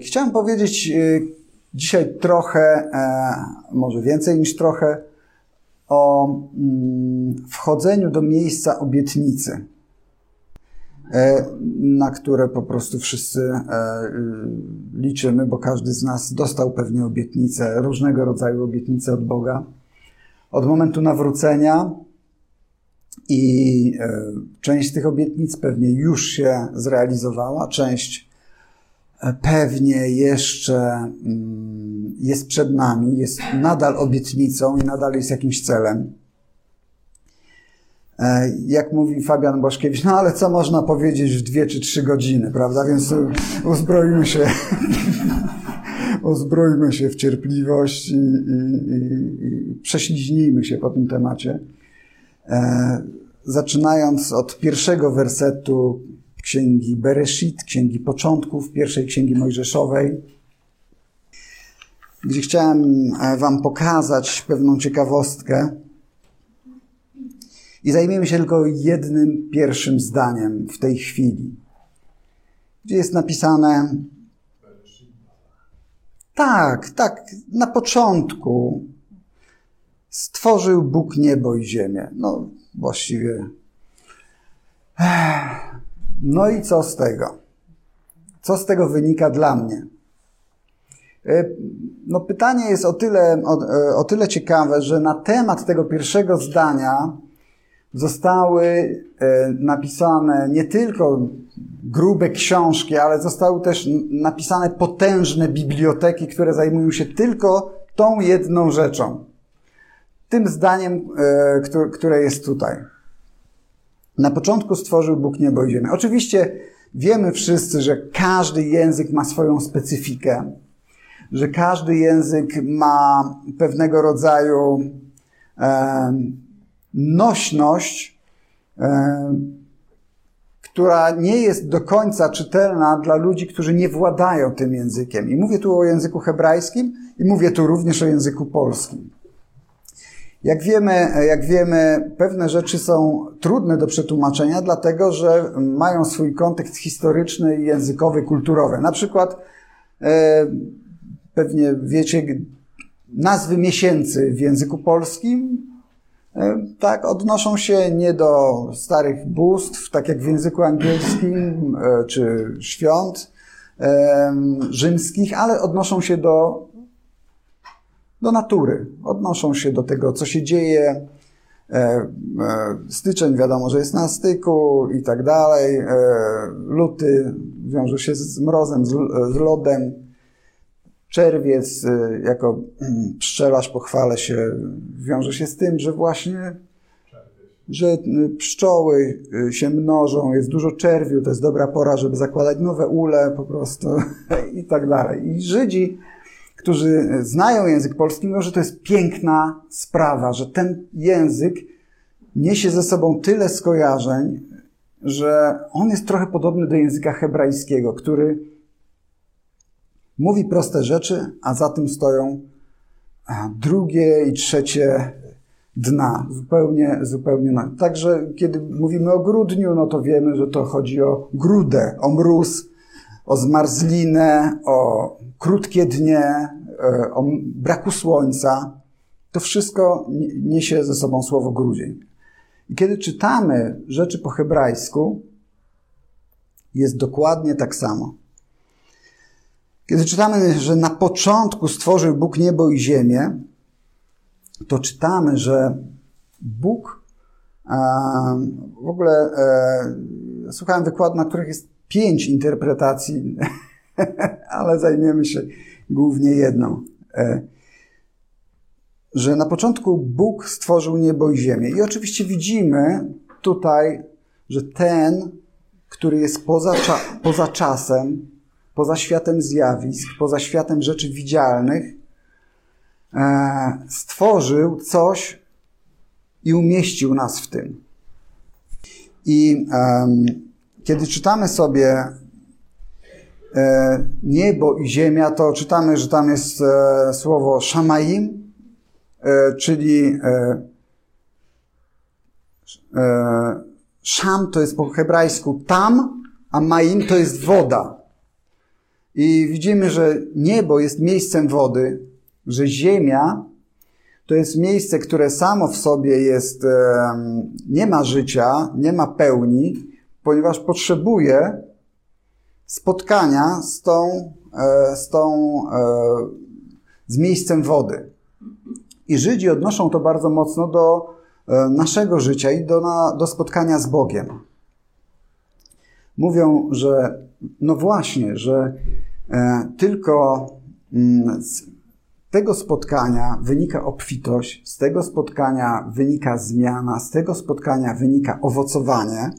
Chciałem powiedzieć y, dzisiaj trochę, e, może więcej niż trochę, o mm, wchodzeniu do miejsca obietnicy, e, na które po prostu wszyscy e, liczymy, bo każdy z nas dostał pewnie obietnicę, różnego rodzaju obietnice od Boga. Od momentu nawrócenia i część z tych obietnic pewnie już się zrealizowała, część pewnie jeszcze mm, jest przed nami, jest nadal obietnicą i nadal jest jakimś celem. E, jak mówi Fabian Boszkiewicz, no ale co można powiedzieć w dwie czy trzy godziny, prawda? Więc uzbrojmy się, uzbrojmy się w cierpliwość i, i, i, i prześliźnijmy się po tym temacie. E, zaczynając od pierwszego wersetu księgi Bereshit, księgi początków, pierwszej księgi Mojżeszowej, gdzie chciałem e, Wam pokazać pewną ciekawostkę. I zajmiemy się tylko jednym pierwszym zdaniem w tej chwili, gdzie jest napisane. Tak, tak, na początku stworzył Bóg niebo i ziemię. No, właściwie. No i co z tego? Co z tego wynika dla mnie? E, no pytanie jest o tyle, o, e, o tyle ciekawe, że na temat tego pierwszego zdania zostały e, napisane nie tylko grube książki, ale zostały też napisane potężne biblioteki, które zajmują się tylko tą jedną rzeczą. Tym zdaniem, które jest tutaj. Na początku stworzył Bóg niebo i ziemię. Oczywiście wiemy wszyscy, że każdy język ma swoją specyfikę, że każdy język ma pewnego rodzaju e, nośność, e, która nie jest do końca czytelna dla ludzi, którzy nie władają tym językiem. I mówię tu o języku hebrajskim i mówię tu również o języku polskim. Jak wiemy, jak wiemy, pewne rzeczy są trudne do przetłumaczenia, dlatego że mają swój kontekst historyczny, językowy, kulturowy. Na przykład, e, pewnie wiecie, nazwy miesięcy w języku polskim e, tak, odnoszą się nie do starych bóstw, tak jak w języku angielskim, e, czy świąt rzymskich, ale odnoszą się do do natury. Odnoszą się do tego, co się dzieje. E, e, styczeń wiadomo, że jest na styku i tak dalej. E, luty wiąże się z mrozem, z, lodem. Czerwiec jako mm, pszczelarz pochwalę się, wiąże się z tym, że właśnie że pszczoły się mnożą, jest dużo czerwiu, to jest dobra pora, żeby zakładać nowe ule po prostu i tak dalej. I Żydzi którzy znają język polski, mówią, że to jest piękna sprawa, że ten język niesie ze sobą tyle skojarzeń, że on jest trochę podobny do języka hebrajskiego, który mówi proste rzeczy, a za tym stoją drugie i trzecie dna. Zupełnie, zupełnie. Także kiedy mówimy o grudniu, no to wiemy, że to chodzi o grudę, o mróz, o zmarzlinę, o krótkie dnie, e, o braku słońca, to wszystko niesie ze sobą słowo grudzień. I kiedy czytamy rzeczy po hebrajsku, jest dokładnie tak samo. Kiedy czytamy, że na początku stworzył Bóg niebo i ziemię, to czytamy, że Bóg w ogóle e, słuchałem wykładów, na których jest pięć interpretacji ale zajmiemy się głównie jedną. E, że na początku Bóg stworzył niebo i ziemię. I oczywiście widzimy tutaj, że ten, który jest poza, cza poza czasem, poza światem zjawisk, poza światem rzeczy widzialnych, e, stworzył coś i umieścił nas w tym. I um, kiedy czytamy sobie E, niebo i ziemia, to czytamy, że tam jest e, słowo shamaim, e, czyli sham to jest po hebrajsku tam, a maim to jest woda. I widzimy, że niebo jest miejscem wody, że ziemia to jest miejsce, które samo w sobie jest, nie ma życia, nie ma pełni, ponieważ potrzebuje spotkania z tą, e, z tą, e, z miejscem wody. I Żydzi odnoszą to bardzo mocno do e, naszego życia i do, do spotkania z Bogiem. Mówią, że no właśnie, że tylko mm, z tego spotkania wynika obfitość, z tego spotkania wynika zmiana, z tego spotkania wynika owocowanie,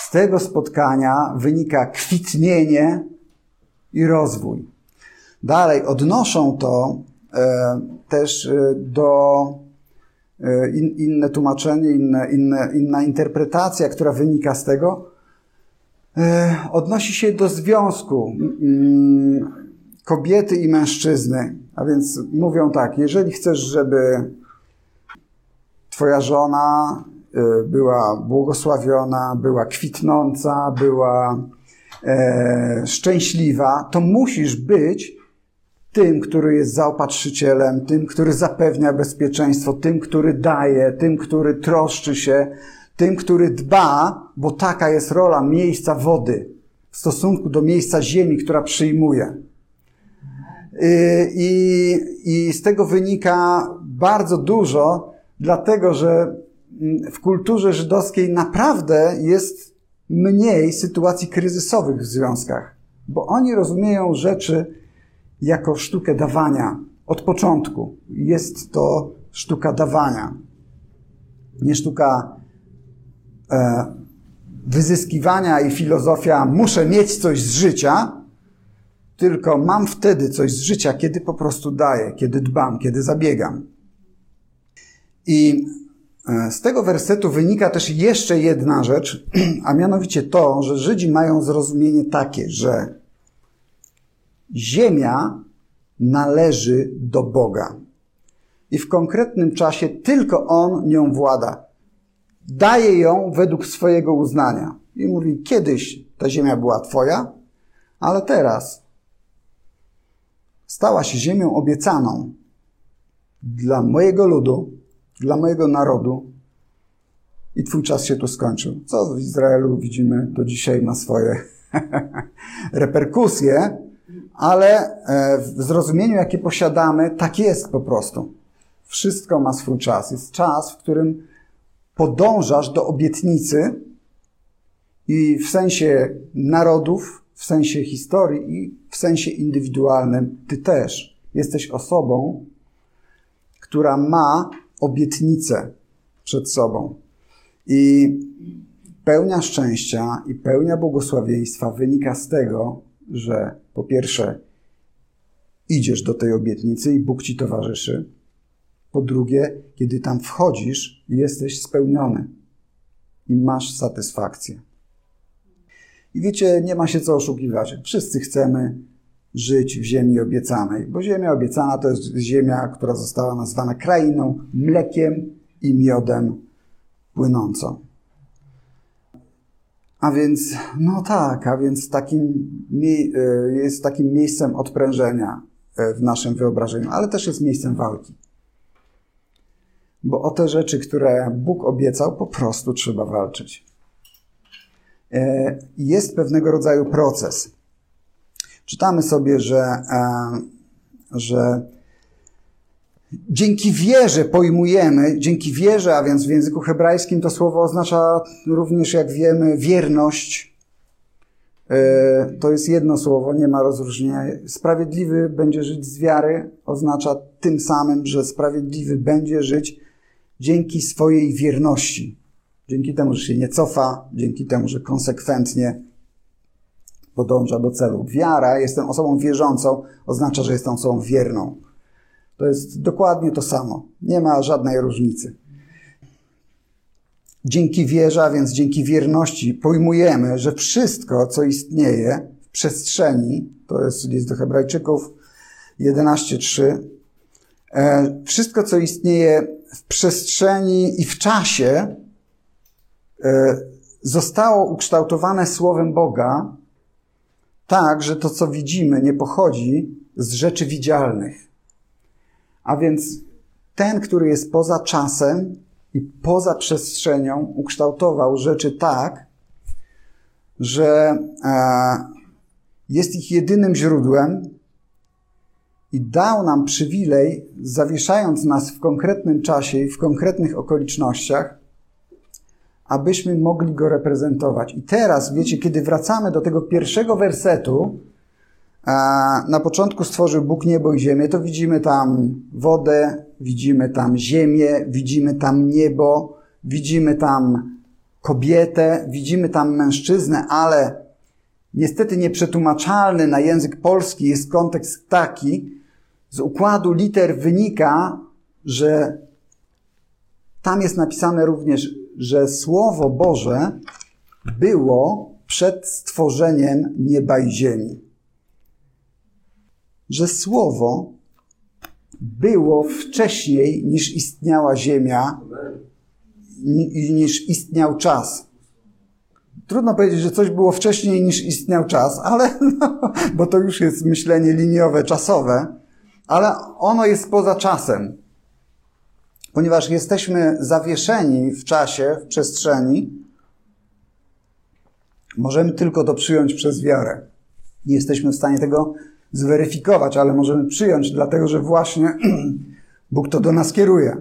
z tego spotkania wynika kwitnienie i rozwój. Dalej odnoszą to e, też e, do e, in, inne tłumaczenie, inne, inne, inna interpretacja, która wynika z tego, e, odnosi się do związku mm, kobiety i mężczyzny. A więc mówią tak, jeżeli chcesz, żeby twoja żona była błogosławiona, była kwitnąca, była e, szczęśliwa, to musisz być tym, który jest zaopatrzycielem, tym, który zapewnia bezpieczeństwo, tym, który daje, tym, który troszczy się, tym, który dba, bo taka jest rola miejsca wody w stosunku do miejsca ziemi, która przyjmuje. Y, I, I z tego wynika bardzo dużo, dlatego że w kulturze żydowskiej naprawdę jest mniej sytuacji kryzysowych w związkach, bo oni rozumieją rzeczy jako sztukę dawania od początku. Jest to sztuka dawania, nie sztuka e, wyzyskiwania i filozofia muszę mieć coś z życia, tylko mam wtedy coś z życia, kiedy po prostu daję, kiedy dbam, kiedy zabiegam. I z tego wersetu wynika też jeszcze jedna rzecz, a mianowicie to, że Żydzi mają zrozumienie takie, że ziemia należy do Boga. I w konkretnym czasie tylko On nią włada. Daje ją według swojego uznania. I mówi, kiedyś ta ziemia była Twoja, ale teraz stała się ziemią obiecaną dla mojego ludu, dla mojego narodu i Twój czas się tu skończył. Co w Izraelu widzimy do dzisiaj ma swoje reperkusje, ale e, w zrozumieniu, jakie posiadamy, tak jest po prostu. Wszystko ma swój czas. Jest czas, w którym podążasz do obietnicy i w sensie narodów, w sensie historii i w sensie indywidualnym ty też jesteś osobą, która ma obietnicę przed sobą. I pełnia szczęścia i pełnia błogosławieństwa wynika z tego, że po pierwsze idziesz do tej obietnicy i Bóg ci towarzyszy. Po drugie, kiedy tam wchodzisz, jesteś spełniony i masz satysfakcję. I wiecie, nie ma się co oszukiwać. Wszyscy chcemy żyć w ziemi obiecanej, bo ziemia obiecana to jest ziemia, która została nazwana krainą mlekiem i miodem płynącą. A więc, no tak, a więc takim, e, jest takim miejscem odprężenia e, w naszym wyobrażeniu, ale też jest miejscem walki. Bo o te rzeczy, które Bóg obiecał, po prostu trzeba walczyć. E, jest pewnego rodzaju proces. Czytamy sobie, że, e, że dzięki wierze pojmujemy, dzięki wierze, a więc w języku hebrajskim to słowo oznacza również, jak wiemy, wierność. E, to jest jedno słowo, nie ma rozróżnienia. Sprawiedliwy będzie żyć z wiary, oznacza tym samym, że sprawiedliwy będzie żyć dzięki swojej wierności. Dzięki temu, że się nie cofa, dzięki temu, że konsekwentnie podąża do celu. Wiara, jestem osobą wierzącą, oznacza, że jestem osobą wierną. To jest dokładnie to samo. Nie ma żadnej różnicy. Dzięki wierze, a więc dzięki wierności pojmujemy, że wszystko, co istnieje w przestrzeni, to jest list do Hebrajczyków 11.3, e, wszystko, co istnieje w przestrzeni i w czasie, E, zostało ukształtowane Słowem Boga tak, że to, co widzimy, nie pochodzi z rzeczy widzialnych. A więc ten, który jest poza czasem i poza przestrzenią, ukształtował rzeczy tak, że e, jest ich jedynym źródłem i dał nam przywilej, zawieszając nas w konkretnym czasie i w konkretnych okolicznościach, abyśmy mogli go reprezentować. I teraz, wiecie, kiedy wracamy do tego pierwszego wersetu, na początku stworzył Bóg niebo i ziemię, to widzimy tam wodę, widzimy tam ziemię, widzimy tam niebo, widzimy tam kobietę, widzimy tam mężczyznę, ale niestety nieprzetłumaczalny na język polski jest kontekst taki, z układu liter wynika, że tam jest napisane również, że Słowo Boże było przed stworzeniem nieba i ziemi. Że Słowo było wcześniej niż istniała Ziemia i niż istniał czas. Trudno powiedzieć, że coś było wcześniej niż istniał czas, ale no, bo to już jest myślenie liniowe, czasowe, ale ono jest poza czasem ponieważ jesteśmy zawieszeni w czasie, w przestrzeni, możemy tylko to przyjąć przez wiarę. Nie jesteśmy w stanie tego zweryfikować, ale możemy przyjąć, dlatego że właśnie Bóg to do nas kieruje.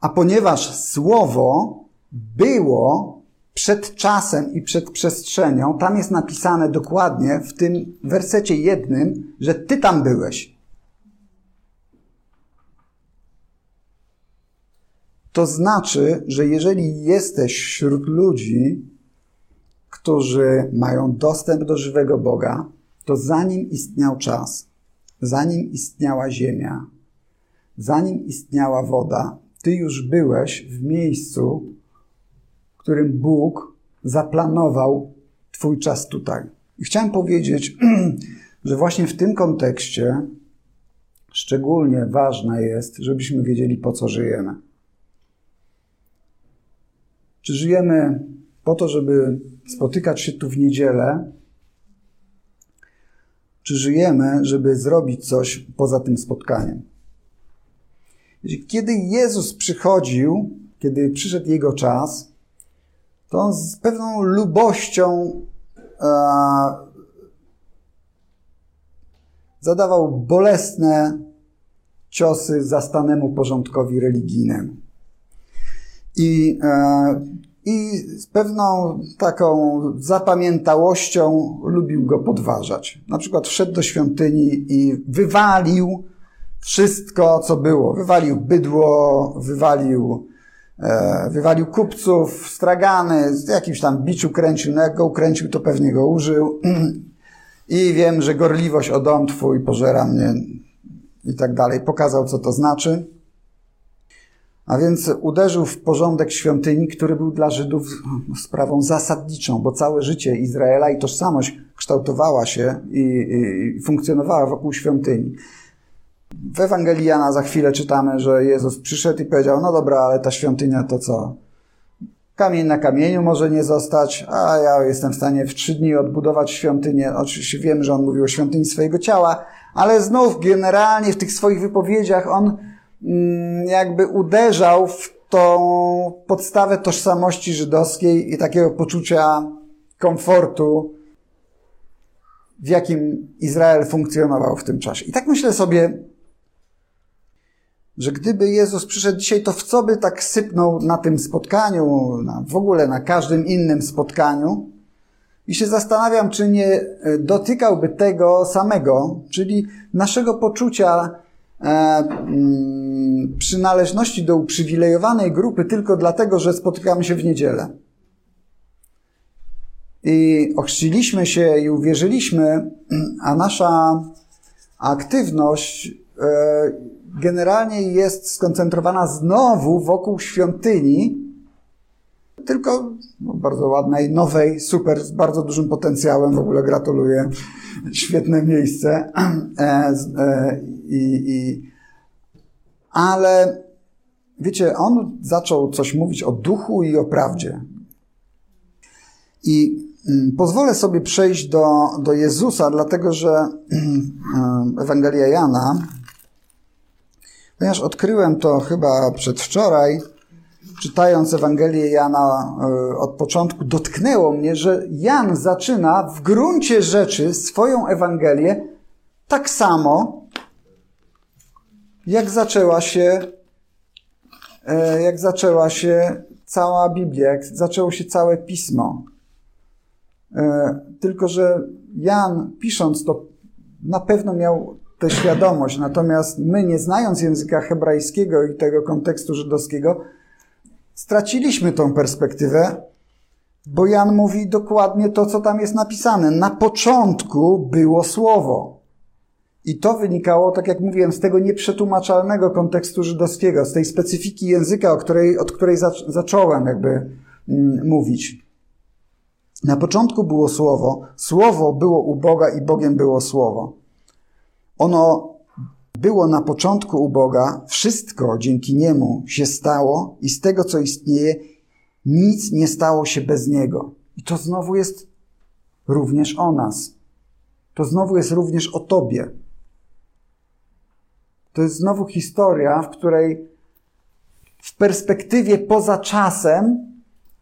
A ponieważ Słowo było przed czasem i przed przestrzenią, tam jest napisane dokładnie w tym wersecie jednym, że Ty tam byłeś. To znaczy, że jeżeli jesteś wśród ludzi, którzy mają dostęp do żywego Boga, to zanim istniał czas, zanim istniała ziemia, zanim istniała woda, ty już byłeś w miejscu, w którym Bóg zaplanował Twój czas tutaj. I chciałem powiedzieć, że właśnie w tym kontekście szczególnie ważne jest, żebyśmy wiedzieli, po co żyjemy. Czy żyjemy po to, żeby spotykać się tu w niedzielę? Czy żyjemy, żeby zrobić coś poza tym spotkaniem? Kiedy Jezus przychodził, kiedy przyszedł Jego czas, to on z pewną lubością e, zadawał bolesne ciosy zastanemu porządkowi religijnemu. I, e, I z pewną taką zapamiętałością lubił go podważać. Na przykład wszedł do świątyni i wywalił wszystko, co było. Wywalił bydło, wywalił, e, wywalił kupców, stragany, jakimś tam biczu kręcił. No jak go ukręcił, to pewnie go użył. I wiem, że gorliwość o dom twój pożera mnie i tak dalej. Pokazał, co to znaczy. A więc uderzył w porządek świątyni, który był dla Żydów sprawą zasadniczą, bo całe życie Izraela i tożsamość kształtowała się i, i, funkcjonowała wokół świątyni. W Ewangelii Jana za chwilę czytamy, że Jezus przyszedł i powiedział, no dobra, ale ta świątynia to co? Kamień na kamieniu może nie zostać, a ja jestem w stanie w trzy dni odbudować świątynię. Oczywiście wiem, że on mówił o świątyni swojego ciała, ale znów generalnie w tych swoich wypowiedziach on jakby uderzał w tą podstawę tożsamości żydowskiej i takiego poczucia komfortu, w jakim Izrael funkcjonował w tym czasie. I tak myślę sobie, że gdyby Jezus przyszedł dzisiaj, to w co by tak sypnął na tym spotkaniu, na, w ogóle na każdym innym spotkaniu? I się zastanawiam, czy nie e, dotykałby tego samego, czyli naszego poczucia mm, przynależności do uprzywilejowanej grupy tylko dlatego, że spotykamy się w niedzielę. I ochrzciliśmy się i uwierzyliśmy, a nasza aktywność e, generalnie jest skoncentrowana znowu wokół świątyni, tylko no, bardzo ładnej, nowej, super, z bardzo dużym potencjałem. W ogóle gratuluję. Świetne miejsce. E, i, i, ale wiecie, on zaczął coś mówić o duchu i o prawdzie. I Mm, pozwolę sobie przejść do, do Jezusa, dlatego że Ewangelia Jana, ponieważ odkryłem to chyba przedwczoraj, czytając Ewangelię Jana e, od początku, dotknęło mnie, że Jan zaczyna w gruncie rzeczy swoją Ewangelię tak samo, jak zaczęła się, e, jak zaczęła się cała Biblia, jak zaczęło się całe pismo. E, tylko, że Jan pisząc to na pewno miał tę świadomość, natomiast my, nie znając języka hebrajskiego i tego kontekstu żydowskiego, straciliśmy tą perspektywę, bo Jan mówi dokładnie to, co tam jest napisane. Na początku było słowo. I to wynikało, tak jak mówiłem, z tego nieprzetłumaczalnego kontekstu żydowskiego, z tej specyfiki języka, o której, od której zacząłem jakby mm, mówić. Na początku było Słowo, Słowo było u Boga i Bogiem było Słowo. Ono było na początku u Boga, wszystko dzięki Niemu się stało i z tego, co istnieje, nic nie stało się bez Niego. I to znowu jest również o nas. To znowu jest również o Tobie. To jest znowu historia, w której w perspektywie poza czasem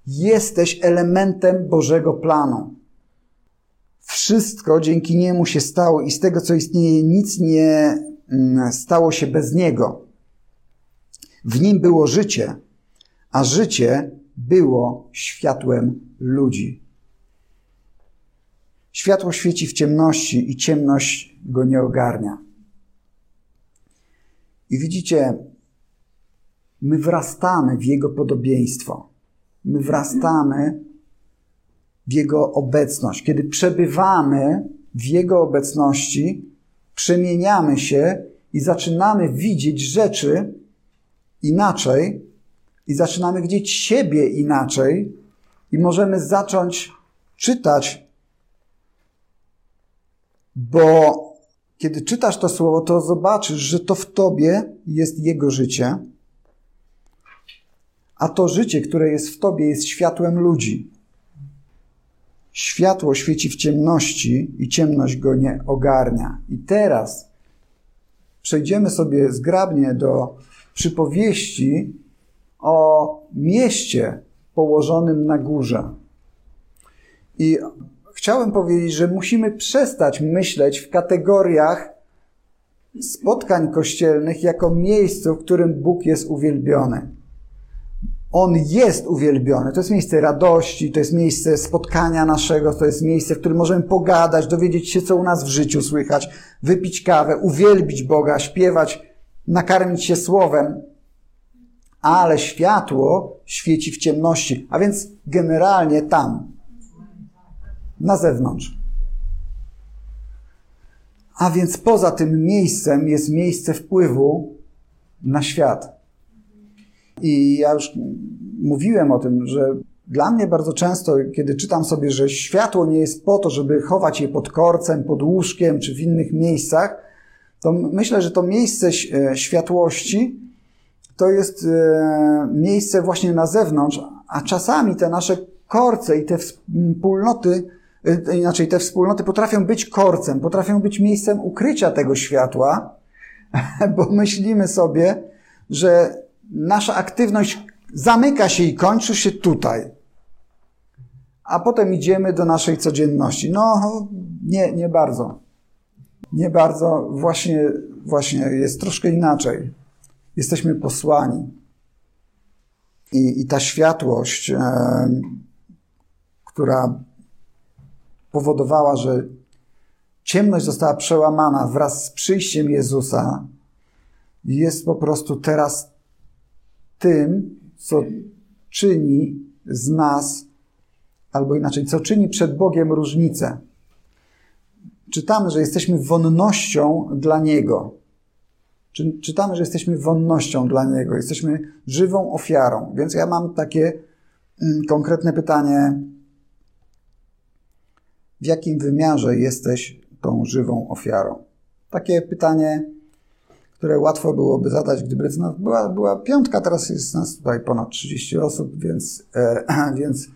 Jesteś elementem Bożego planu. Wszystko dzięki niemu się stało i z tego, co istnieje, nic nie stało się bez niego. W nim było życie, a życie było światłem ludzi. Światło świeci w ciemności i ciemność go nie ogarnia. I widzicie, my wrastamy w jego podobieństwo my wrastamy w Jego obecność. Kiedy przebywamy w Jego obecności, przemieniamy się i zaczynamy widzieć rzeczy inaczej i zaczynamy widzieć siebie inaczej i możemy zacząć czytać, bo kiedy czytasz to słowo, to zobaczysz, że to w tobie jest Jego życie a to życie, które jest w tobie, jest światłem ludzi. Światło świeci w ciemności i ciemność go nie ogarnia. I teraz przejdziemy sobie zgrabnie do przypowieści o mieście położonym na górze. I chciałem powiedzieć, że musimy przestać myśleć w kategoriach spotkań kościelnych jako miejscu, w którym Bóg jest uwielbiony. On jest uwielbiony. To jest miejsce radości, to jest miejsce spotkania naszego, to jest miejsce, w którym możemy pogadać, dowiedzieć się, co u nas w życiu słychać, wypić kawę, uwielbić Boga, śpiewać, nakarmić się słowem. Ale światło świeci w ciemności, a więc generalnie tam, na zewnątrz. A więc poza tym miejscem jest miejsce wpływu na świat. I ja już mówiłem o tym, że dla mnie bardzo często, kiedy czytam sobie, że światło nie jest po to, żeby chować je pod korcem, pod łóżkiem czy w innych miejscach, to myślę, że to miejsce e, światłości to jest e, miejsce właśnie na zewnątrz, a czasami te nasze korce i te wspólnoty, e, inaczej te wspólnoty potrafią być korcem, potrafią być miejscem ukrycia tego światła, bo myślimy sobie, że nasza aktywność zamyka się i kończy się tutaj. A potem idziemy do naszej codzienności. No, nie, nie bardzo. Nie bardzo. Właśnie, właśnie jest troszkę inaczej. Jesteśmy posłani. I, i ta światłość, e, która powodowała, że ciemność została przełamana wraz z przyjściem Jezusa, jest po prostu teraz tym, co czyni z nas, albo inaczej, co czyni przed Bogiem różnicę. Czytamy, że jesteśmy wonnością dla Niego. Czytamy, że jesteśmy wonnością dla Niego, jesteśmy żywą ofiarą. Więc ja mam takie mm, konkretne pytanie. W jakim wymiarze jesteś tą żywą ofiarą? Takie pytanie które łatwo byłoby zadać, gdyby no, była, była piątka, teraz jest nas tutaj ponad 30 osób, więc, e, więc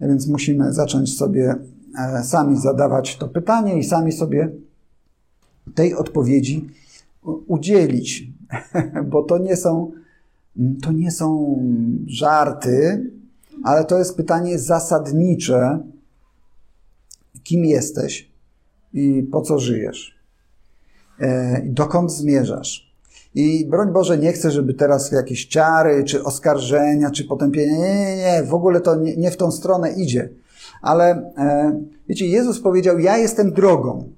Więc musimy zacząć sobie e, sami zadawać to pytanie i sami sobie tej odpowiedzi udzielić, bo to nie są, to nie są żarty, ale to jest pytanie zasadnicze, kim jesteś i po co żyjesz, e, dokąd zmierzasz. I broń Boże, nie chcę, żeby teraz jakieś ciary, czy oskarżenia, czy potępienia. Nie, nie, nie, w ogóle to nie, nie w tą stronę idzie. Ale e, wiecie, Jezus powiedział: Ja jestem drogą.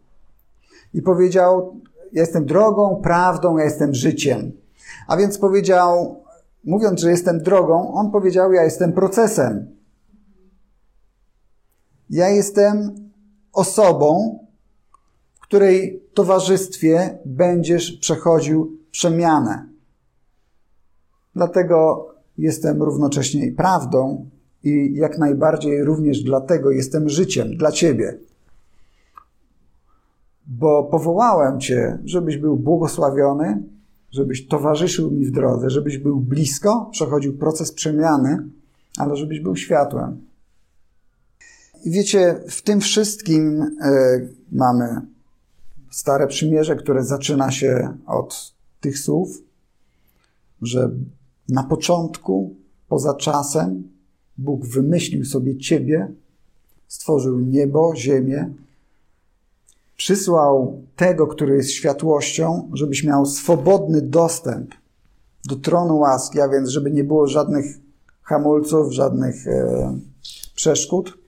I powiedział: Ja jestem drogą, prawdą, ja jestem życiem. A więc powiedział, mówiąc, że jestem drogą, on powiedział: Ja jestem procesem. Ja jestem osobą, w której towarzystwie będziesz przechodził przemianę. Dlatego jestem równocześnie i prawdą, i jak najbardziej również dlatego jestem życiem dla Ciebie. Bo powołałem Cię, żebyś był błogosławiony, żebyś towarzyszył mi w drodze, żebyś był blisko, przechodził proces przemiany, ale żebyś był światłem. I wiecie, w tym wszystkim y, mamy Stare Przymierze, które zaczyna się od tych słów, że na początku, poza czasem, Bóg wymyślił sobie Ciebie, stworzył niebo, ziemię, przysłał tego, który jest światłością, żebyś miał swobodny dostęp do tronu łaski, a więc żeby nie było żadnych hamulców, żadnych e, przeszkód.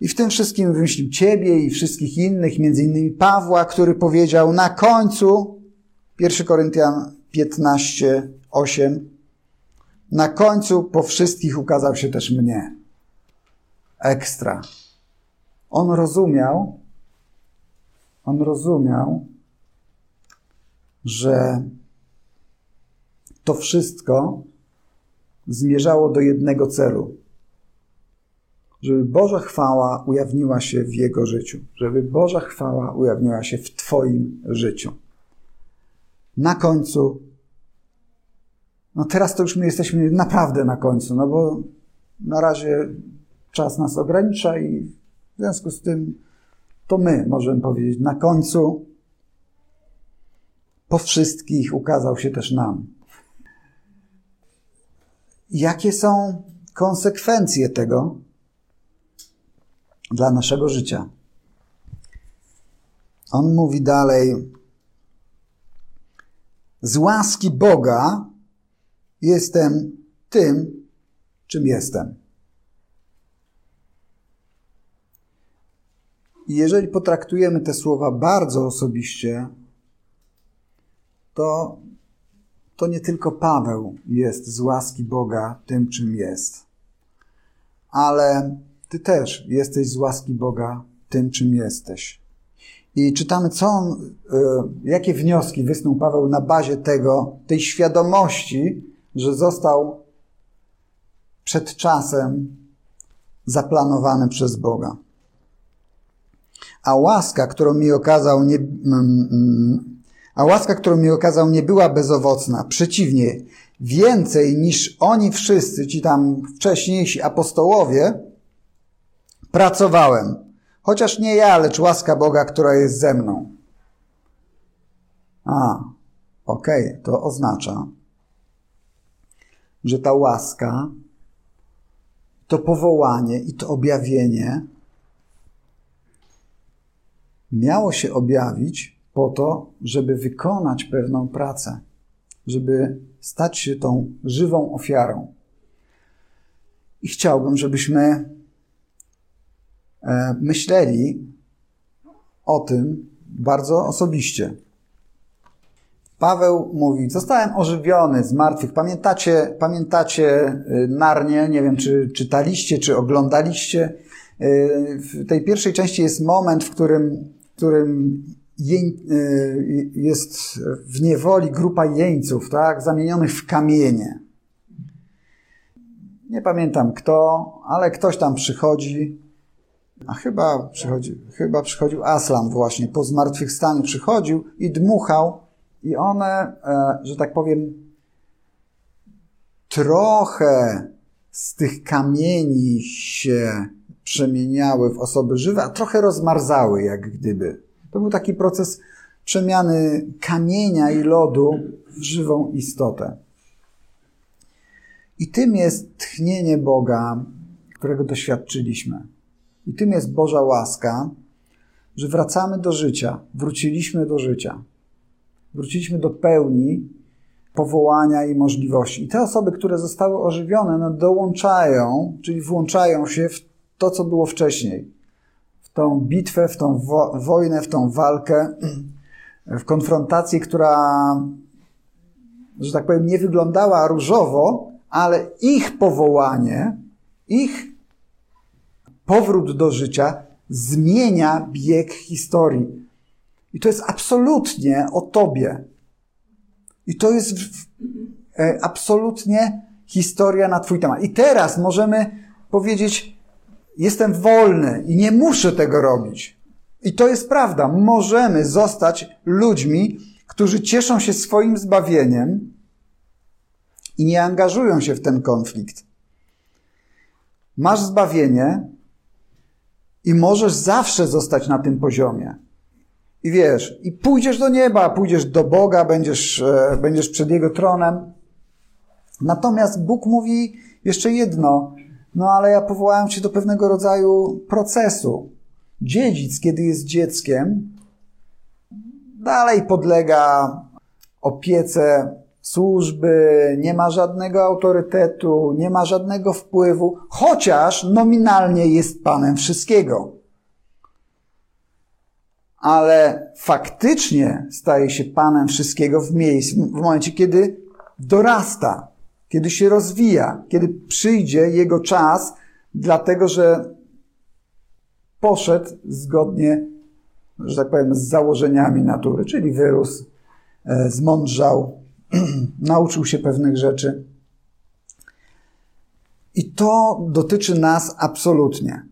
I w tym wszystkim wymyślił Ciebie i wszystkich innych, między innymi Pawła, który powiedział na końcu 1 Koryntian 15, 8. Na końcu po wszystkich ukazał się też mnie. Ekstra. On rozumiał, on rozumiał, że to wszystko zmierzało do jednego celu. Żeby Boża chwała ujawniła się w Jego życiu. Żeby Boża chwała ujawniła się w Twoim życiu na końcu. No teraz to już my jesteśmy naprawdę na końcu, no bo na razie czas nas ogranicza i w związku z tym to my możemy powiedzieć na końcu po wszystkich ukazał się też nam. Jakie są konsekwencje tego dla naszego życia? On mówi dalej, z łaski Boga jestem tym, czym jestem. Jeżeli potraktujemy te słowa bardzo osobiście, to, to nie tylko Paweł jest z łaski Boga tym, czym jest, ale ty też jesteś z łaski Boga tym, czym jesteś. I czytamy, co on, e, jakie wnioski wysnuł Paweł na bazie tego, tej świadomości, że został przed czasem zaplanowany przez Boga. A łaska, którą mi okazał, nie, mm, mm, a łaska, którą mi okazał, nie była bezowocna. Przeciwnie, więcej niż oni wszyscy, ci tam wcześniejsi apostołowie, pracowałem Chociaż nie ja, lecz łaska Boga, która jest ze mną. A, okej, okay, to oznacza, że ta łaska, to powołanie i to objawienie miało się objawić po to, żeby wykonać pewną pracę, żeby stać się tą żywą ofiarą. I chciałbym, żebyśmy myśleli o tym bardzo osobiście. Paweł mówi, zostałem ożywiony z martwych. Pamiętacie, pamiętacie y, Narnię? Nie wiem, czy czytaliście, czy oglądaliście. Y, w tej pierwszej części jest moment, w którym, w którym y, jest w niewoli grupa jeńców, tak, zamienionych w kamienie. Nie pamiętam kto, ale ktoś tam przychodzi a chyba przychodził, chyba przychodził Aslan właśnie, po zmartwychwstaniu przychodził i dmuchał i one, e, że tak powiem, trochę z tych kamieni się przemieniały w osoby żywe, a trochę rozmarzały, jak gdyby. To był taki proces przemiany kamienia i lodu w żywą istotę. I tym jest tchnienie Boga, którego doświadczyliśmy. I tym jest Boża łaska, że wracamy do życia, wróciliśmy do życia. Wróciliśmy do pełni powołania i możliwości. I te osoby, które zostały ożywione, no dołączają, czyli włączają się w to, co było wcześniej. W tą bitwę, w tą wo wojnę, w tą walkę, w konfrontację, która, że tak powiem, nie wyglądała różowo, ale ich powołanie, ich powrót do życia zmienia bieg historii. I to jest absolutnie o Tobie. I to jest e, absolutnie historia na Twój temat. I teraz możemy powiedzieć, jestem wolny i nie muszę tego robić. I to jest prawda. Możemy zostać ludźmi, którzy cieszą się swoim zbawieniem i nie angażują się w ten konflikt. Masz zbawienie i możesz zawsze zostać na tym poziomie. I wiesz, i pójdziesz do nieba, pójdziesz do Boga, będziesz, e, będziesz przed Jego tronem. Natomiast Bóg mówi jeszcze jedno, no ale ja powołałem cię do pewnego rodzaju procesu. Dziedzic, kiedy jest dzieckiem, dalej podlega opiece służby, nie ma żadnego autorytetu, nie ma żadnego wpływu, chociaż nominalnie jest panem wszystkiego. Ale faktycznie staje się panem wszystkiego w miejscu, w momencie, kiedy dorasta, kiedy się rozwija, kiedy przyjdzie jego czas, dlatego że poszedł zgodnie, że tak powiem, z założeniami natury, czyli wyrósł, e, zmądrzał, nauczył się pewnych rzeczy. I to dotyczy nas absolutnie.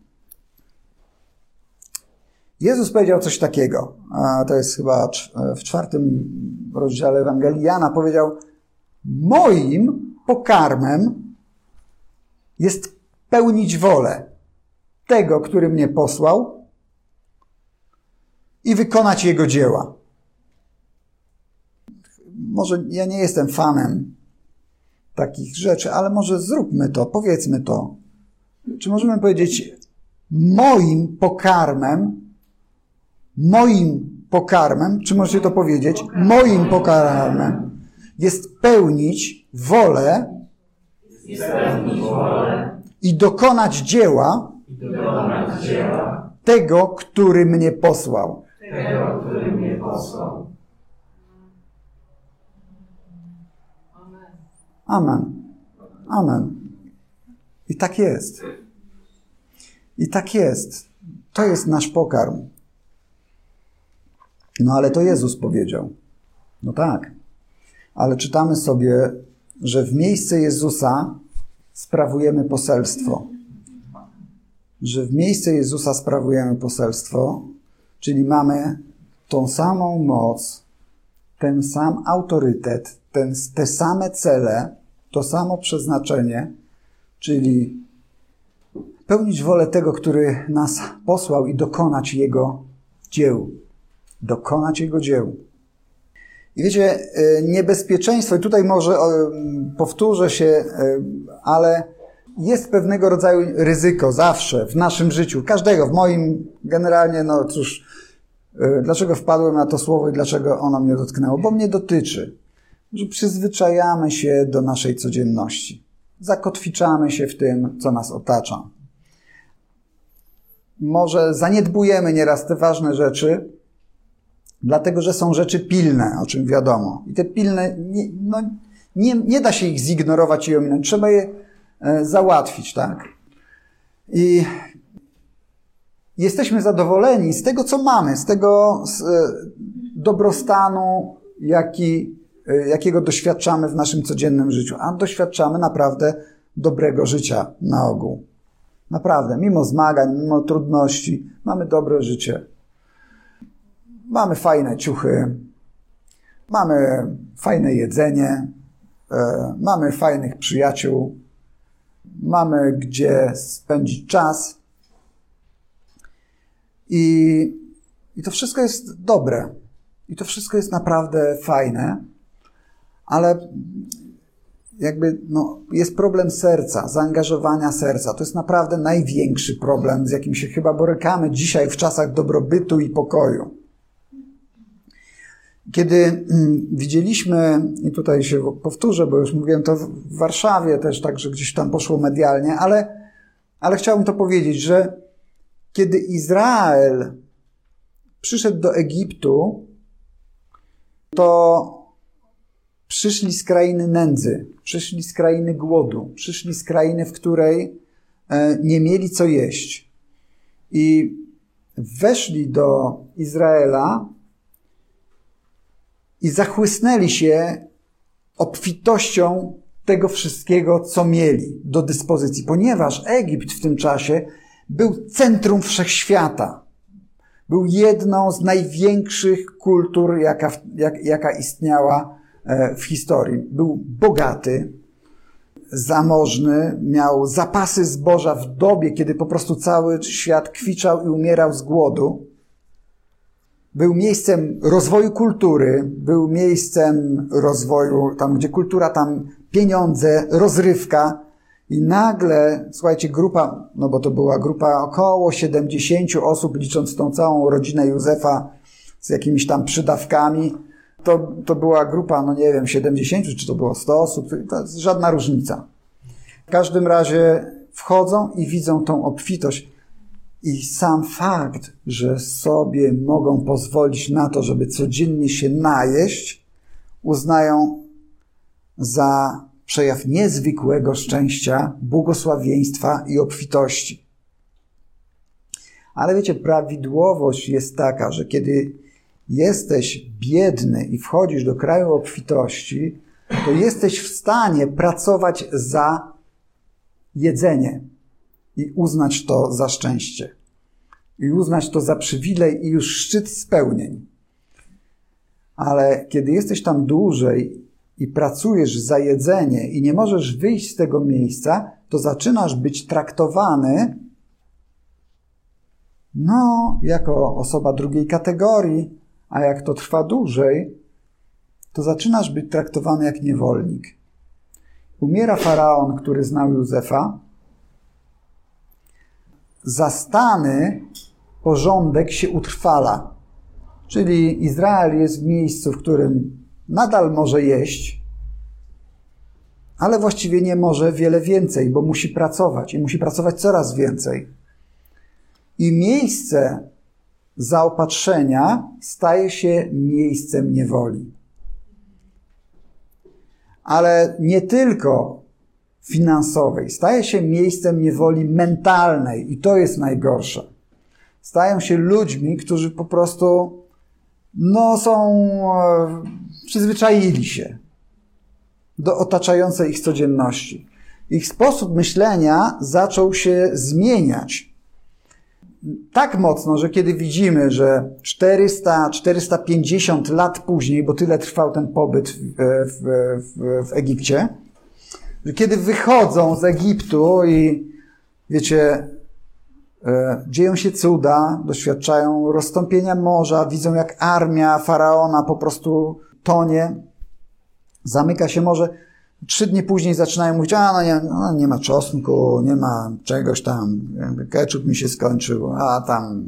Jezus powiedział coś takiego, a to jest chyba w czwartym rozdziale Ewangelii Jana, powiedział, moim pokarmem jest pełnić wolę tego, który mnie posłał i wykonać jego dzieła może ja nie jestem fanem takich rzeczy, ale może zróbmy to, powiedzmy to. Czy możemy powiedzieć, moim pokarmem, moim pokarmem, czy możecie to powiedzieć? Moim pokarmem jest pełnić wolę, i dokonać dzieła, tego, który mnie posłał. Tego, który mnie posłał. Amen. Amen. I tak jest. I tak jest. To jest nasz pokarm. No ale to Jezus powiedział. No tak. Ale czytamy sobie, że w miejsce Jezusa sprawujemy poselstwo. Że w miejsce Jezusa sprawujemy poselstwo, czyli mamy tą samą moc, ten sam autorytet, ten, te same cele, to samo przeznaczenie, czyli pełnić wolę tego, który nas posłał i dokonać Jego dzieł. Dokonać Jego dzieł. I wiecie, e, niebezpieczeństwo, i tutaj może powtórzę się, e, ale jest pewnego rodzaju ryzyko zawsze w naszym życiu, każdego, w moim generalnie, no cóż, e, dlaczego wpadłem na to słowo i dlaczego ono mnie dotknęło? Bo mnie dotyczy że przyzwyczajamy się do naszej codzienności. Zakotwiczamy się w tym, co nas otacza. Może zaniedbujemy nieraz te ważne rzeczy, dlatego że są rzeczy pilne, o czym wiadomo. I te pilne, nie, no, nie, nie da się ich zignorować i ominąć. Trzeba je e, załatwić, tak? I jesteśmy zadowoleni z tego, co mamy, z tego z, e, dobrostanu, jaki jakiego doświadczamy w naszym codziennym życiu, a doświadczamy naprawdę dobrego życia na ogół. Naprawdę, mimo zmagań, mimo trudności, mamy dobre życie. Mamy fajne ciuchy, mamy fajne jedzenie, y, mamy fajnych przyjaciół, mamy gdzie spędzić czas. I, I to wszystko jest dobre. I to wszystko jest naprawdę fajne, ale jakby no, jest problem serca, zaangażowania serca. To jest naprawdę największy problem, z jakim się chyba borykamy dzisiaj w czasach dobrobytu i pokoju. Kiedy mm, widzieliśmy, i tutaj się powtórzę, bo już mówiłem to w Warszawie też, także gdzieś tam poszło medialnie, ale, ale chciałbym to powiedzieć, że kiedy Izrael przyszedł do Egiptu, to przyszli z krainy nędzy, przyszli z krainy głodu, przyszli z krainy, w której e, nie mieli co jeść. I weszli do Izraela i zachłysnęli się obfitością tego wszystkiego, co mieli do dyspozycji, ponieważ Egipt w tym czasie był centrum wszechświata. Był jedną z największych kultur, jaka, jak, jaka istniała w historii. Był bogaty, zamożny, miał zapasy zboża w dobie, kiedy po prostu cały świat kwiczał i umierał z głodu. Był miejscem rozwoju kultury, był miejscem rozwoju, tam gdzie kultura, tam pieniądze, rozrywka. I nagle, słuchajcie, grupa, no bo to była grupa około 70 osób, licząc tą całą rodzinę Józefa z jakimiś tam przydawkami, to, to była grupa, no nie wiem, 70 czy to było 100 osób, to jest żadna różnica. W każdym razie wchodzą i widzą tą obfitość. I sam fakt, że sobie mogą pozwolić na to, żeby codziennie się najeść, uznają za przejaw niezwykłego szczęścia, błogosławieństwa i obfitości. Ale wiecie, prawidłowość jest taka, że kiedy jesteś biedny i wchodzisz do kraju obfitości, to jesteś w stanie pracować za jedzenie i uznać to za szczęście. I uznać to za przywilej i już szczyt spełnień. Ale kiedy jesteś tam dłużej i pracujesz za jedzenie i nie możesz wyjść z tego miejsca, to zaczynasz być traktowany no, jako osoba drugiej kategorii, a jak to trwa dłużej, to zaczynasz być traktowany jak niewolnik. Umiera faraon, który znał Józefa. Zastany porządek się utrwala. Czyli Izrael jest w miejscu, w którym nadal może jeść, ale właściwie nie może wiele więcej, bo musi pracować i musi pracować coraz więcej. I miejsce zaopatrzenia staje się miejscem niewoli. Ale nie tylko finansowej, staje się miejscem niewoli mentalnej i to jest najgorsze. Stają się ludźmi, którzy po prostu no, są e, przyzwyczaili się do otaczającej ich codzienności. Ich sposób myślenia zaczął się zmieniać tak mocno, że kiedy widzimy, że 400-450 lat później, bo tyle trwał ten pobyt w, w, w, w Egipcie, że kiedy wychodzą z Egiptu i wiecie, e, dzieją się cuda, doświadczają rozstąpienia morza, widzą jak armia faraona po prostu tonie, zamyka się morze. Trzy dni później zaczynają mówić, a no nie, no nie ma czosnku, nie ma czegoś tam, ketchup mi się skończył, a tam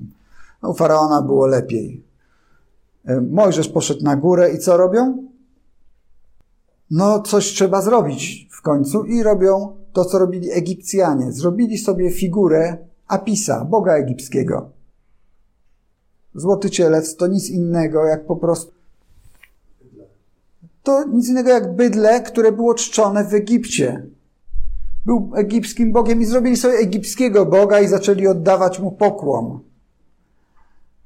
no, u faraona było lepiej. E, Mojżesz poszedł na górę i co robią? No coś trzeba zrobić w końcu i robią to, co robili Egipcjanie. Zrobili sobie figurę Apisa, boga egipskiego. Złoty cielec to nic innego jak po prostu to nic innego jak bydle, które było czczone w Egipcie. Był egipskim bogiem i zrobili sobie egipskiego boga i zaczęli oddawać mu pokłon.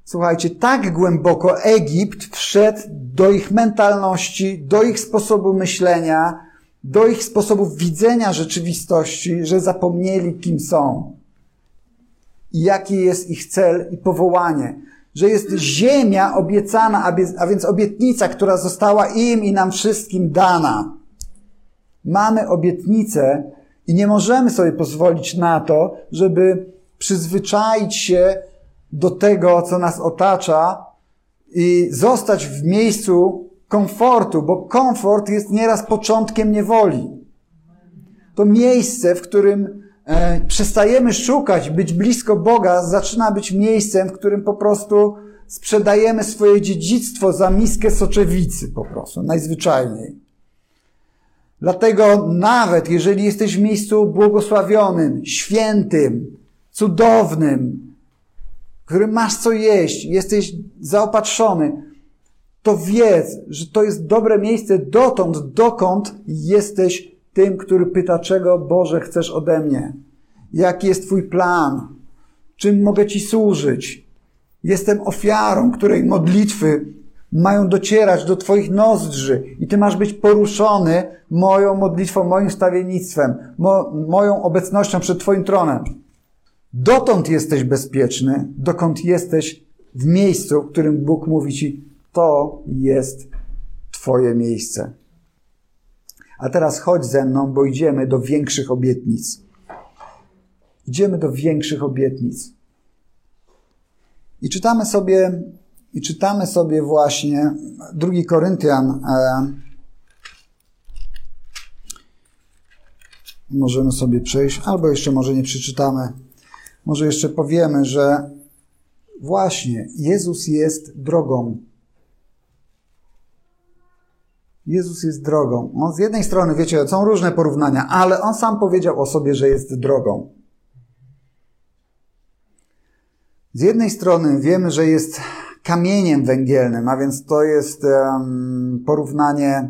Słuchajcie, tak głęboko Egipt wszedł do ich mentalności, do ich sposobu myślenia, do ich sposobu widzenia rzeczywistości, że zapomnieli, kim są i jaki jest ich cel i powołanie że jest ziemia obiecana, a więc obietnica, która została im i nam wszystkim dana. Mamy obietnicę I nie możemy sobie pozwolić na to, żeby przyzwyczaić się do tego, co nas otacza i zostać w miejscu komfortu, bo komfort jest nieraz początkiem niewoli. To miejsce, w którym przestajemy szukać, być blisko Boga, zaczyna być miejscem, w którym po prostu sprzedajemy swoje dziedzictwo za miskę soczewicy, po prostu, najzwyczajniej. Dlatego nawet jeżeli jesteś w miejscu błogosławionym, świętym, cudownym, w którym masz co jeść, jesteś zaopatrzony, to wiedz, że to jest dobre miejsce dotąd, dokąd jesteś tym, który pyta, czego Boże chcesz ode mnie? Jaki jest Twój plan? Czym mogę Ci służyć? Jestem ofiarą, której modlitwy mają docierać do Twoich nozdrzy i Ty masz być poruszony moją modlitwą, moim stawiennictwem, mo, moją obecnością przed Twoim tronem. Dotąd jesteś bezpieczny, dokąd jesteś w miejscu, w którym Bóg mówi Ci, to jest Twoje miejsce. A teraz chodź ze mną, bo idziemy do większych obietnic. Idziemy do większych obietnic. I czytamy sobie, i czytamy sobie właśnie drugi Koryntian. E, możemy sobie przejść, albo jeszcze może nie przeczytamy. Może jeszcze powiemy, że właśnie Jezus jest drogą Jezus jest drogą. On z jednej strony, wiecie, są różne porównania, ale on sam powiedział o sobie, że jest drogą. Z jednej strony wiemy, że jest kamieniem węgielnym, a więc to jest um, porównanie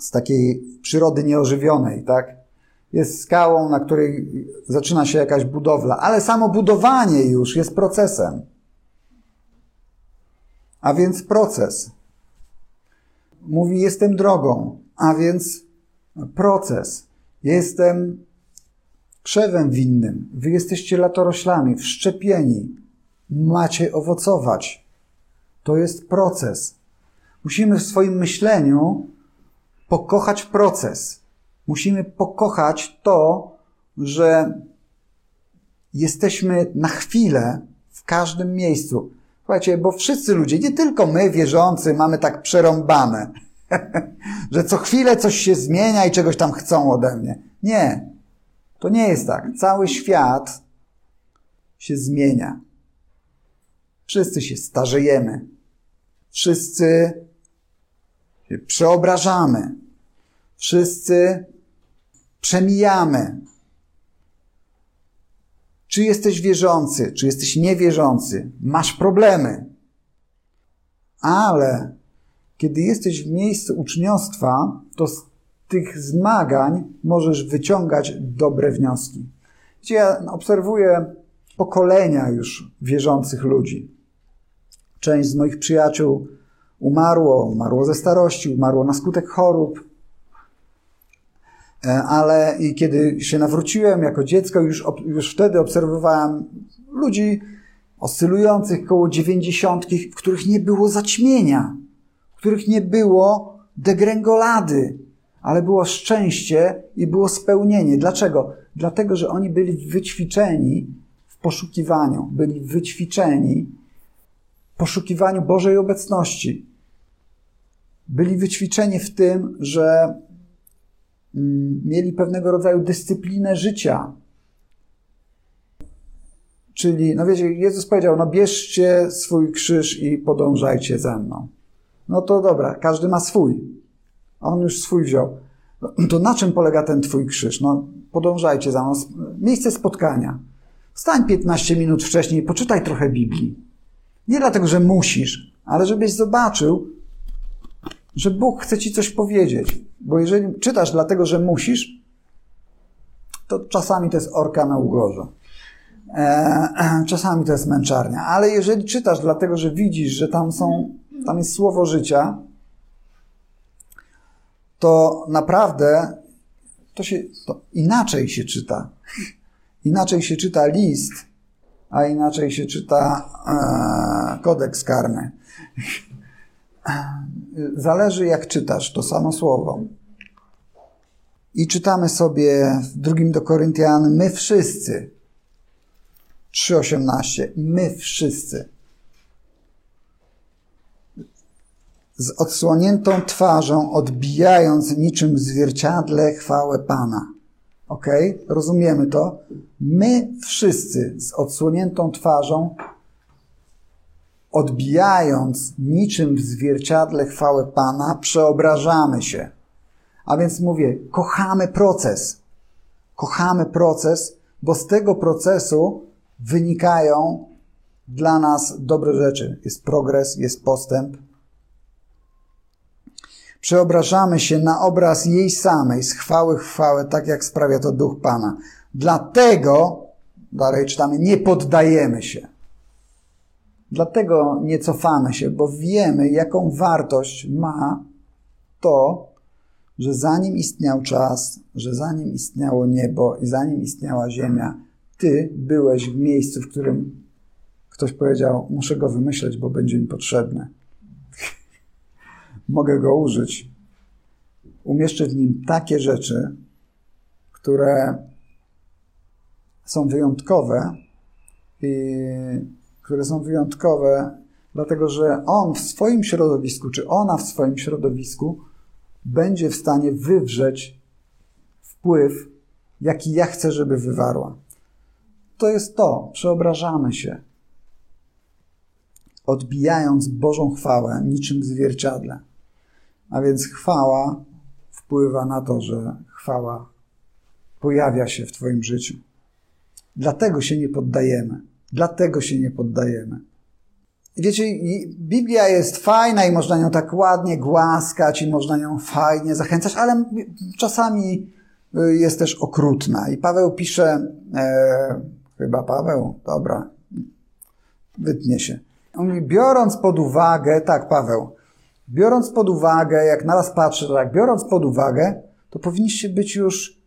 z takiej przyrody nieożywionej, tak? Jest skałą, na której zaczyna się jakaś budowla, ale samo budowanie już jest procesem. A więc proces mówi: Jestem drogą, a więc proces. Jestem krzewem winnym. Wy jesteście latoroślami, wszczepieni. Macie owocować. To jest proces. Musimy w swoim myśleniu pokochać proces. Musimy pokochać to, że jesteśmy na chwilę w każdym miejscu. Słuchajcie, bo wszyscy ludzie, nie tylko my wierzący, mamy tak przerąbane, że co chwilę coś się zmienia i czegoś tam chcą ode mnie. Nie, to nie jest tak. Cały świat się zmienia. Wszyscy się starzejemy. Wszyscy się przeobrażamy. Wszyscy przemijamy. Czy jesteś wierzący, czy jesteś niewierzący, masz problemy. Ale kiedy jesteś w miejscu uczniostwa, to z tych zmagań możesz wyciągać dobre wnioski. Gdzie ja obserwuję pokolenia już wierzących ludzi. Część z moich przyjaciół umarło, umarło ze starości, umarło na skutek chorób, ale i kiedy się nawróciłem jako dziecko, już, już wtedy obserwowałem ludzi oscylujących koło dziewięćdziesiątki, w których nie było zaćmienia, w których nie było degrengolady, ale było szczęście i było spełnienie. Dlaczego? Dlatego, że oni byli wyćwiczeni w poszukiwaniu, byli wyćwiczeni w poszukiwaniu Bożej obecności. Byli wyćwiczeni w tym, że mieli pewnego rodzaju dyscyplinę życia. Czyli, no wiecie, Jezus powiedział, no bierzcie swój krzyż i podążajcie za mną. No to dobra, każdy ma swój. On już swój wziął. No, to na czym polega ten twój krzyż? No podążajcie za mną. Miejsce spotkania. Stań 15 minut wcześniej, poczytaj trochę Biblii. Nie dlatego, że musisz, ale żebyś zobaczył, że Bóg chce ci coś powiedzieć. Bo jeżeli czytasz dlatego, że musisz, to czasami to jest orka na ugorze. E, czasami to jest męczarnia. Ale jeżeli czytasz dlatego, że widzisz, że tam są, tam jest słowo życia, to naprawdę to się to inaczej się czyta. Inaczej się czyta list, a inaczej się czyta e, kodeks karny. Zależy jak czytasz to samo słowo. I czytamy sobie w drugim do Koryntian, my wszyscy. 3,18. My wszyscy. Z odsłoniętą twarzą, odbijając niczym w zwierciadle chwałę Pana. Ok? Rozumiemy to? My wszyscy z odsłoniętą twarzą, odbijając niczym w zwierciadle chwałę Pana, przeobrażamy się. A więc mówię, kochamy proces. Kochamy proces, bo z tego procesu wynikają dla nas dobre rzeczy. Jest progres, jest postęp. Przeobrażamy się na obraz jej samej, z chwały chwałę, tak jak sprawia to Duch Pana. Dlatego, dalej czytamy, nie poddajemy się. Dlatego nie cofamy się, bo wiemy, jaką wartość ma to, że zanim istniał czas, że zanim istniało niebo i zanim istniała ziemia, ty byłeś w miejscu, w którym ktoś powiedział: Muszę go wymyśleć, bo będzie mi potrzebny. Mogę go użyć. Umieszczę w nim takie rzeczy, które są wyjątkowe i które są wyjątkowe, dlatego że on w swoim środowisku, czy ona w swoim środowisku będzie w stanie wywrzeć wpływ, jaki ja chcę, żeby wywarła. To jest to, przeobrażamy się, odbijając Bożą chwałę niczym w zwierciadle. A więc chwała wpływa na to, że chwała pojawia się w Twoim życiu. Dlatego się nie poddajemy. Dlatego się nie poddajemy. Wiecie, Biblia jest fajna i można nią tak ładnie głaskać i można nią fajnie zachęcać, ale czasami y, jest też okrutna. I Paweł pisze, e, chyba Paweł, dobra, wytnie się. On mówi, biorąc pod uwagę, tak Paweł, biorąc pod uwagę, jak na nas patrzę, tak, biorąc pod uwagę, to powinniście być już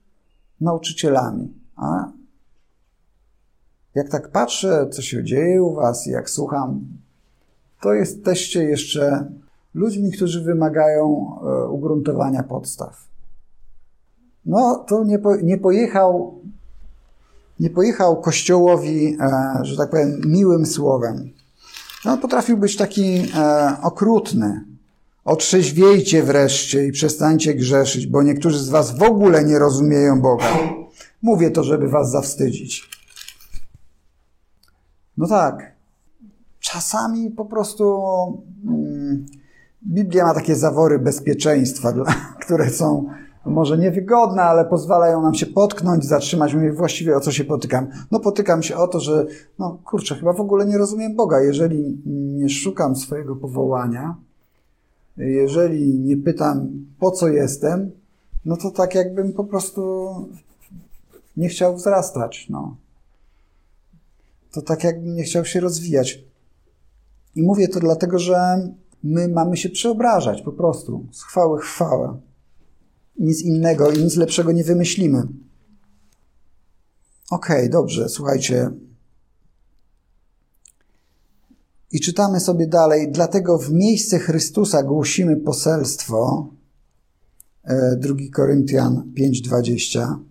nauczycielami. A jak tak patrzę, co się dzieje u was, jak słucham to jesteście jeszcze ludźmi, którzy wymagają e, ugruntowania podstaw. No, to nie, po, nie pojechał, nie pojechał Kościołowi, e, że tak powiem, miłym słowem. No, potrafił być taki e, okrutny. Otrzeźwiejcie wreszcie i przestańcie grzeszyć, bo niektórzy z was w ogóle nie rozumieją Boga. Mówię to, żeby was zawstydzić. No tak, czasami po prostu mm, Biblia ma takie zawory bezpieczeństwa, które są może niewygodne, ale pozwalają nam się potknąć, zatrzymać. Mówię, właściwie o co się potykam? No potykam się o to, że no kurczę, chyba w ogóle nie rozumiem Boga. Jeżeli nie szukam swojego powołania, jeżeli nie pytam, po co jestem, no to tak jakbym po prostu nie chciał wzrastać. No. To tak jakbym nie chciał się rozwijać. I mówię to dlatego, że my mamy się przeobrażać po prostu z chwały chwałę. Nic innego i nic lepszego nie wymyślimy. Okej, okay, dobrze, słuchajcie. I czytamy sobie dalej. Dlatego w miejsce Chrystusa głosimy poselstwo. 2 e, Koryntian 5:20.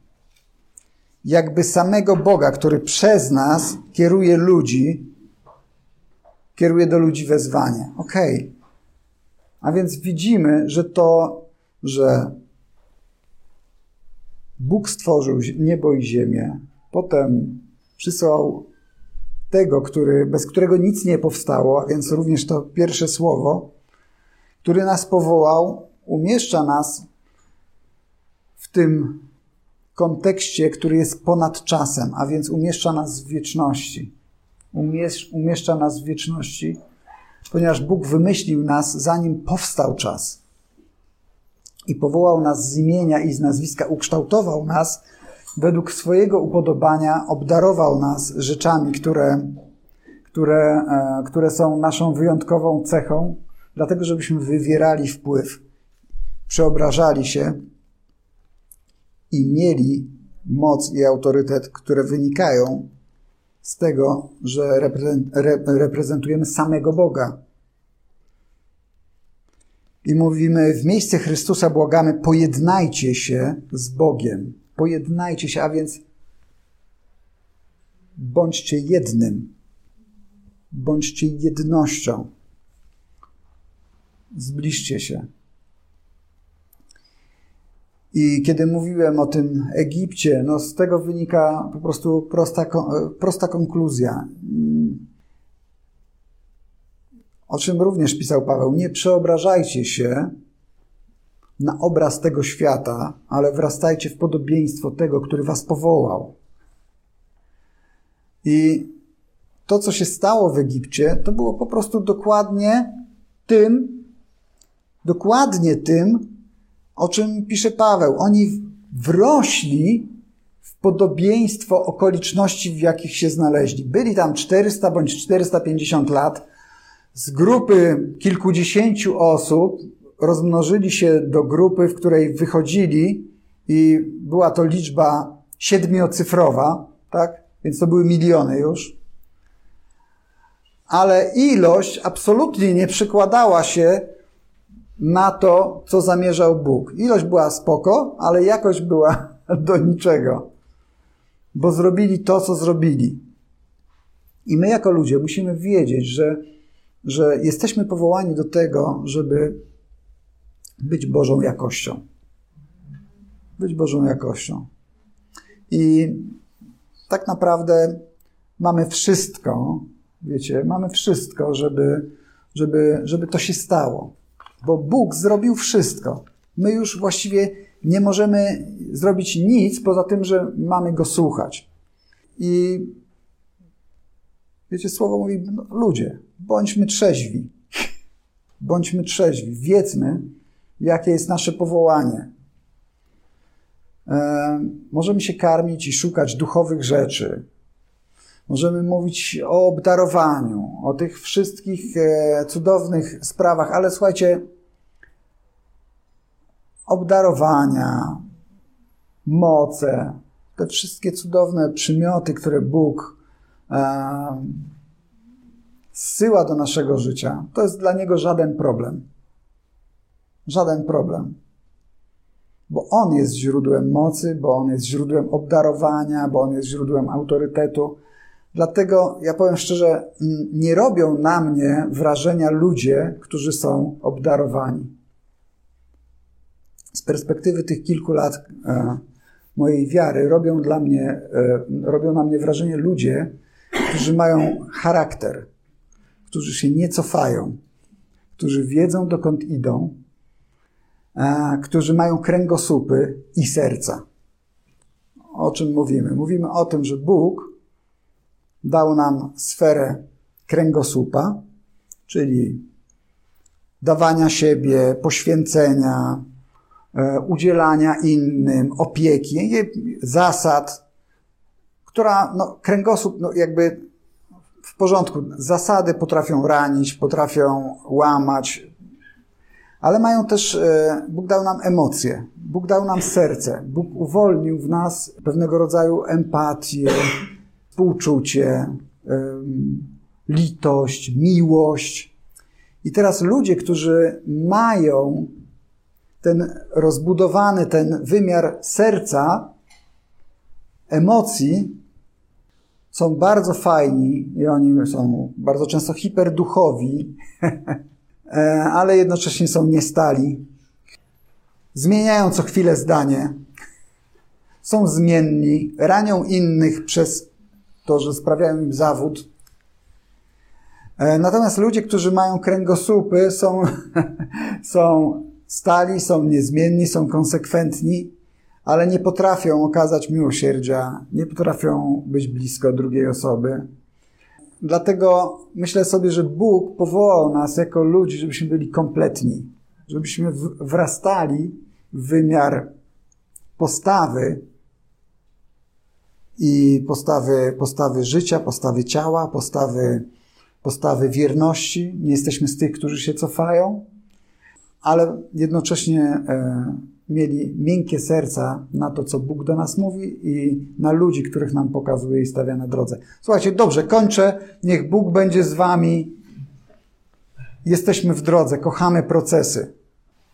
Jakby samego Boga, który przez nas kieruje ludzi kieruje do ludzi wezwanie. Okej. Okay. A więc widzimy, że to, że Bóg stworzył niebo i ziemię, potem przysłał tego, który, bez którego nic nie powstało, a więc również to pierwsze słowo, który nas powołał, umieszcza nas w tym kontekście, który jest ponad czasem, a więc umieszcza nas w wieczności umieszcza nas w wieczności, ponieważ Bóg wymyślił nas, zanim powstał czas. I powołał nas z imienia i z nazwiska, ukształtował nas według swojego upodobania, obdarował nas rzeczami, które, które, e, które są naszą wyjątkową cechą, dlatego żebyśmy wywierali wpływ, przeobrażali się i mieli moc i autorytet, które wynikają z tego, że reprezentujemy samego Boga. i mówimy, w miejsce Chrystusa błagamy, pojednajcie się z Bogiem. Pojednajcie się, a więc bądźcie jednym. Bądźcie jednością. Zbliżcie się. I kiedy mówiłem o tym Egipcie, no z tego wynika po prostu prosta, prosta konkluzja. O czym również pisał Paweł. Nie przeobrażajcie się na obraz tego świata, ale wrastajcie w podobieństwo tego, który was powołał. I to, co się stało w Egipcie, to było po prostu dokładnie tym, dokładnie tym, o czym pisze Paweł. Oni wrośli w podobieństwo okoliczności, w jakich się znaleźli. Byli tam 400 bądź 450 lat. Z grupy kilkudziesięciu osób rozmnożyli się do grupy, w której wychodzili i była to liczba siedmiocyfrowa, tak? Więc to były miliony już. Ale ilość absolutnie nie przykładała się na to, co zamierzał Bóg. Ilość była spoko, ale jakość była do niczego, bo zrobili to, co zrobili. I my, jako ludzie, musimy wiedzieć, że, że jesteśmy powołani do tego, żeby być Bożą jakością. Być Bożą jakością. I tak naprawdę mamy wszystko, wiecie, mamy wszystko, żeby, żeby, żeby to się stało bo Bóg zrobił wszystko. My już właściwie nie możemy zrobić nic poza tym, że mamy Go słuchać. I wiecie, słowo mówi, no, ludzie, bądźmy trzeźwi. Bądźmy trzeźwi. Wiedzmy, jakie jest nasze powołanie. E, możemy się karmić i szukać duchowych rzeczy. Możemy mówić o obdarowaniu, o tych wszystkich e, cudownych sprawach, ale słuchajcie, obdarowania, moce, te wszystkie cudowne przymioty, które Bóg e, zsyła do naszego życia, to jest dla Niego żaden problem. Żaden problem. Bo On jest źródłem mocy, bo On jest źródłem obdarowania, bo On jest źródłem autorytetu. Dlatego ja powiem szczerze, nie robią na mnie wrażenia ludzie, którzy są obdarowani. Z perspektywy tych kilku lat e, mojej wiary robią dla mnie, e, robią na mnie wrażenie ludzie, którzy mają charakter, którzy się nie cofają, którzy wiedzą dokąd idą, którzy mają kręgosłupy i serca. O czym mówimy? Mówimy o tym, że Bóg dał nam sferę kręgosłupa, czyli dawania siebie, poświęcenia, e, udzielania innym, opieki, zasad, która no, kręgosłup no, jakby w porządku. Zasady potrafią ranić, potrafią łamać, ale mają też, e, Bóg dał nam emocje, Bóg dał nam serce, Bóg uwolnił w nas pewnego rodzaju empatię, współczucie, litość, miłość. I teraz ludzie, którzy mają ten rozbudowany, ten wymiar serca, emocji, są bardzo fajni i oni są bardzo często hiperduchowi, e, ale jednocześnie są niestali. Zmieniają co chwilę zdanie, są zmienni, ranią innych przez to, że sprawiają im zawód. E, natomiast ludzie, którzy mają kręgosłupy, są, są stali, są niezmienni, są konsekwentni, ale nie potrafią okazać miłosierdzia, nie potrafią być blisko drugiej osoby. Dlatego myślę sobie, że Bóg powołał nas jako ludzi, żebyśmy byli kompletni, żebyśmy wrastali w wymiar postawy, i postawy, postawy życia, postawy ciała, postawy, postawy wierności. Nie jesteśmy z tych, którzy się cofają, ale jednocześnie e, mieli miękkie serca na to, co Bóg do nas mówi i na ludzi, których nam pokazuje i stawia na drodze. Słuchajcie, dobrze, kończę. Niech Bóg będzie z wami. Jesteśmy w drodze, kochamy procesy.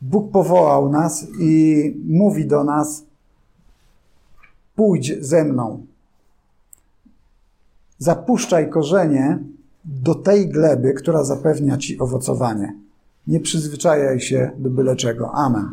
Bóg powołał nas i mówi do nas: pójdź ze mną. Zapuszczaj korzenie do tej gleby, która zapewnia ci owocowanie. Nie przyzwyczajaj się do byle czego. Amen.